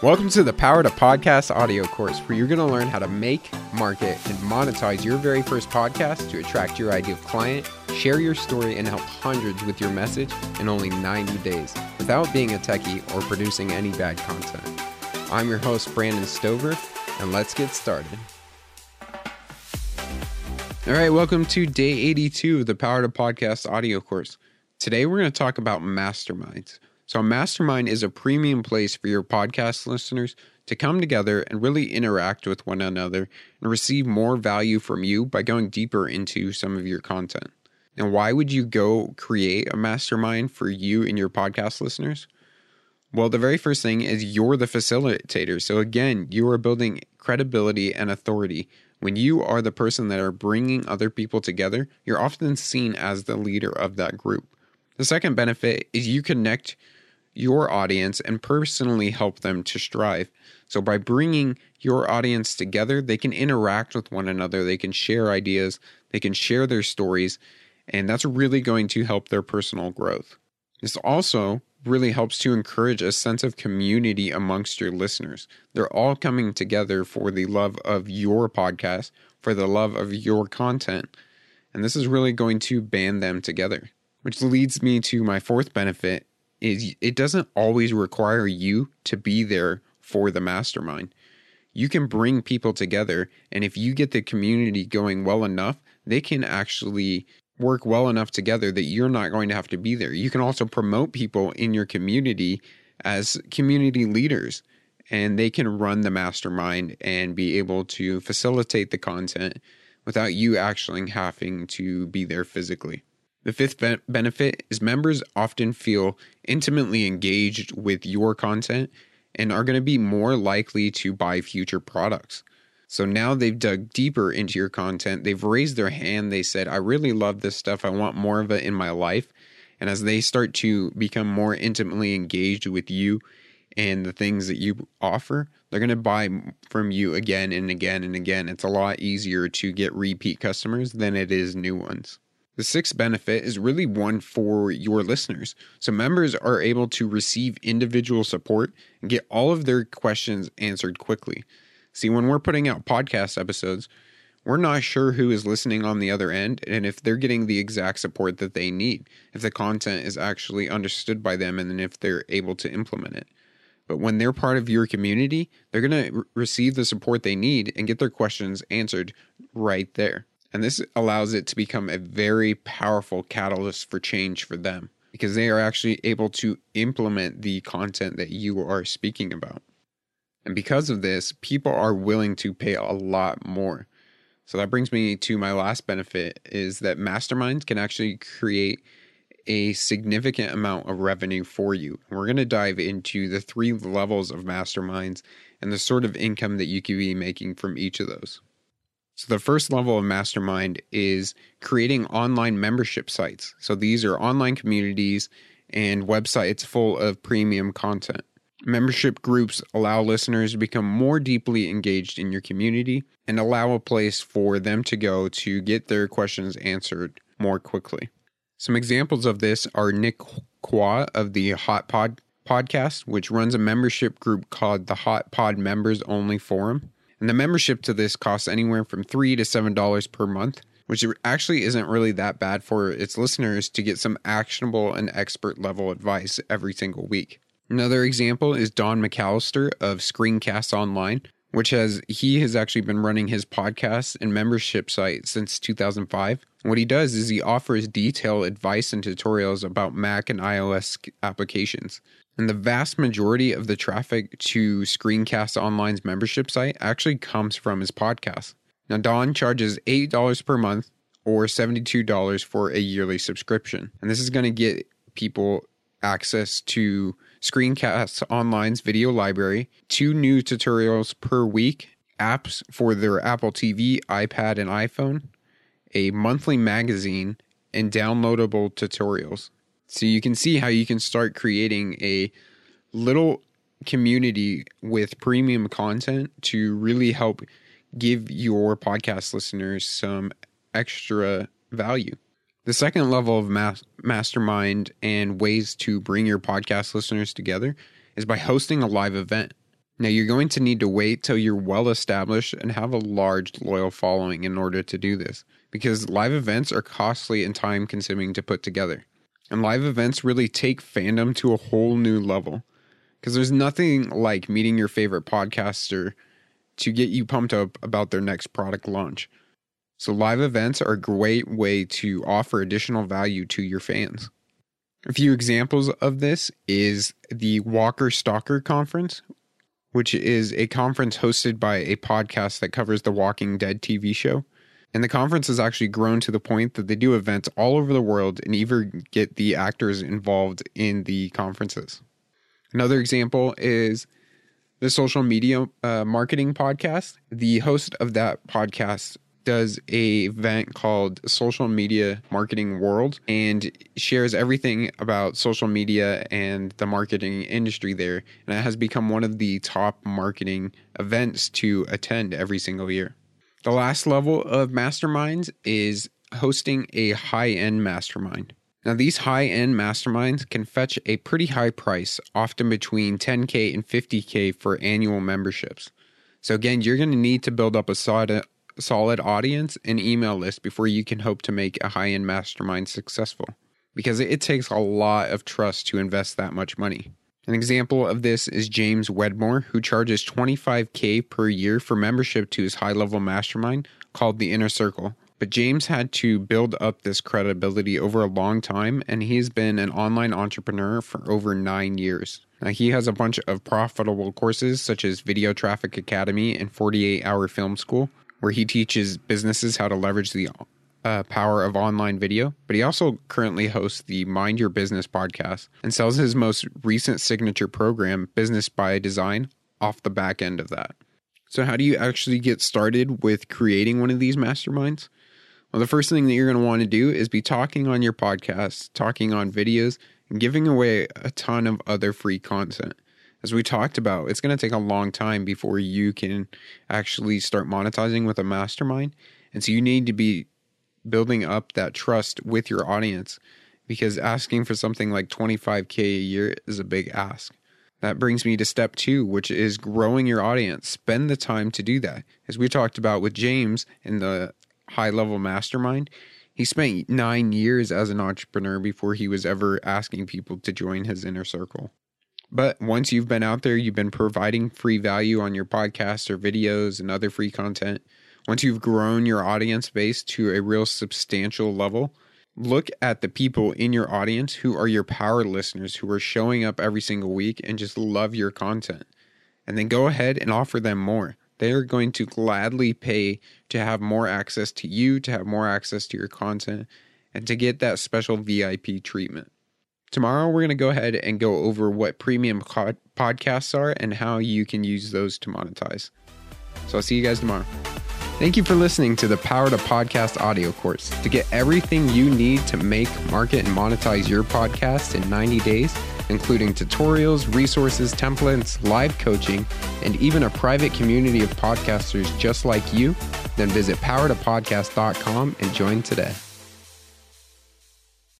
Welcome to the Power to Podcast audio course, where you're going to learn how to make, market, and monetize your very first podcast to attract your ideal client, share your story, and help hundreds with your message in only 90 days without being a techie or producing any bad content. I'm your host, Brandon Stover, and let's get started. All right, welcome to day 82 of the Power to Podcast audio course. Today, we're going to talk about masterminds. So, a mastermind is a premium place for your podcast listeners to come together and really interact with one another and receive more value from you by going deeper into some of your content. Now, why would you go create a mastermind for you and your podcast listeners? Well, the very first thing is you're the facilitator. So, again, you are building credibility and authority. When you are the person that are bringing other people together, you're often seen as the leader of that group. The second benefit is you connect your audience and personally help them to strive. So, by bringing your audience together, they can interact with one another, they can share ideas, they can share their stories, and that's really going to help their personal growth. This also really helps to encourage a sense of community amongst your listeners. They're all coming together for the love of your podcast, for the love of your content, and this is really going to band them together. Which leads me to my fourth benefit is it doesn't always require you to be there for the mastermind. You can bring people together, and if you get the community going well enough, they can actually work well enough together that you're not going to have to be there. You can also promote people in your community as community leaders, and they can run the mastermind and be able to facilitate the content without you actually having to be there physically. The fifth be- benefit is members often feel intimately engaged with your content and are going to be more likely to buy future products. So now they've dug deeper into your content. They've raised their hand. They said, I really love this stuff. I want more of it in my life. And as they start to become more intimately engaged with you and the things that you offer, they're going to buy from you again and again and again. It's a lot easier to get repeat customers than it is new ones. The sixth benefit is really one for your listeners. So members are able to receive individual support and get all of their questions answered quickly. See, when we're putting out podcast episodes, we're not sure who is listening on the other end and if they're getting the exact support that they need, if the content is actually understood by them, and then if they're able to implement it. But when they're part of your community, they're going to re- receive the support they need and get their questions answered right there. And this allows it to become a very powerful catalyst for change for them because they are actually able to implement the content that you are speaking about. And because of this, people are willing to pay a lot more. So that brings me to my last benefit is that masterminds can actually create a significant amount of revenue for you. We're going to dive into the three levels of masterminds and the sort of income that you could be making from each of those. So the first level of mastermind is creating online membership sites. So these are online communities and websites full of premium content. Membership groups allow listeners to become more deeply engaged in your community and allow a place for them to go to get their questions answered more quickly. Some examples of this are Nick Quah of the Hot Pod podcast, which runs a membership group called the Hot Pod Members Only Forum. And the membership to this costs anywhere from three to seven dollars per month, which actually isn't really that bad for its listeners to get some actionable and expert level advice every single week. Another example is Don McAllister of Screencast Online, which has he has actually been running his podcast and membership site since 2005. What he does is he offers detailed advice and tutorials about Mac and iOS applications. And the vast majority of the traffic to Screencast Online's membership site actually comes from his podcast. Now, Don charges $8 per month or $72 for a yearly subscription. And this is going to get people access to Screencast Online's video library, two new tutorials per week, apps for their Apple TV, iPad, and iPhone, a monthly magazine, and downloadable tutorials. So you can see how you can start creating a little community with premium content to really help give your podcast listeners some extra value. The second level of mas- mastermind and ways to bring your podcast listeners together is by hosting a live event. Now, you're going to need to wait till you're well established and have a large, loyal following in order to do this, because live events are costly and time consuming to put together. And live events really take fandom to a whole new level, because there's nothing like meeting your favorite podcaster to get you pumped up about their next product launch. So, live events are a great way to offer additional value to your fans. A few examples of this is the Walker Stalker Conference, which is a conference hosted by a podcast that covers the Walking Dead TV show. And the conference has actually grown to the point that they do events all over the world and even get the actors involved in the conferences. Another example is the social media uh, marketing podcast. The host of that podcast does a event called Social Media Marketing World and shares everything about social media and the marketing industry there. And it has become one of the top marketing events to attend every single year. The last level of masterminds is hosting a high end mastermind. Now, these high end masterminds can fetch a pretty high price, often between 10K and 50K for annual memberships. So, again, you're going to need to build up a solid, solid audience and email list before you can hope to make a high end mastermind successful because it takes a lot of trust to invest that much money. An example of this is James Wedmore, who charges 25K per year for membership to his high level mastermind called the Inner Circle. But James had to build up this credibility over a long time, and he's been an online entrepreneur for over nine years. Now, he has a bunch of profitable courses such as Video Traffic Academy and 48 Hour Film School, where he teaches businesses how to leverage the uh, power of online video. But he also currently hosts the Mind Your Business podcast and sells his most recent signature program, Business by Design, off the back end of that. So, how do you actually get started with creating one of these masterminds? Well, the first thing that you're going to want to do is be talking on your podcast, talking on videos, and giving away a ton of other free content as we talked about, it's going to take a long time before you can actually start monetizing with a mastermind. And so you need to be building up that trust with your audience because asking for something like 25K a year is a big ask. That brings me to step two, which is growing your audience. Spend the time to do that. As we talked about with James in the high level mastermind, he spent nine years as an entrepreneur before he was ever asking people to join his inner circle. But once you've been out there, you've been providing free value on your podcasts or videos and other free content. Once you've grown your audience base to a real substantial level, look at the people in your audience who are your power listeners who are showing up every single week and just love your content. And then go ahead and offer them more. They are going to gladly pay to have more access to you, to have more access to your content, and to get that special VIP treatment. Tomorrow, we're going to go ahead and go over what premium co- podcasts are and how you can use those to monetize. So I'll see you guys tomorrow. Thank you for listening to the Power to Podcast audio course. To get everything you need to make, market, and monetize your podcast in 90 days, including tutorials, resources, templates, live coaching, and even a private community of podcasters just like you, then visit powertopodcast.com and join today.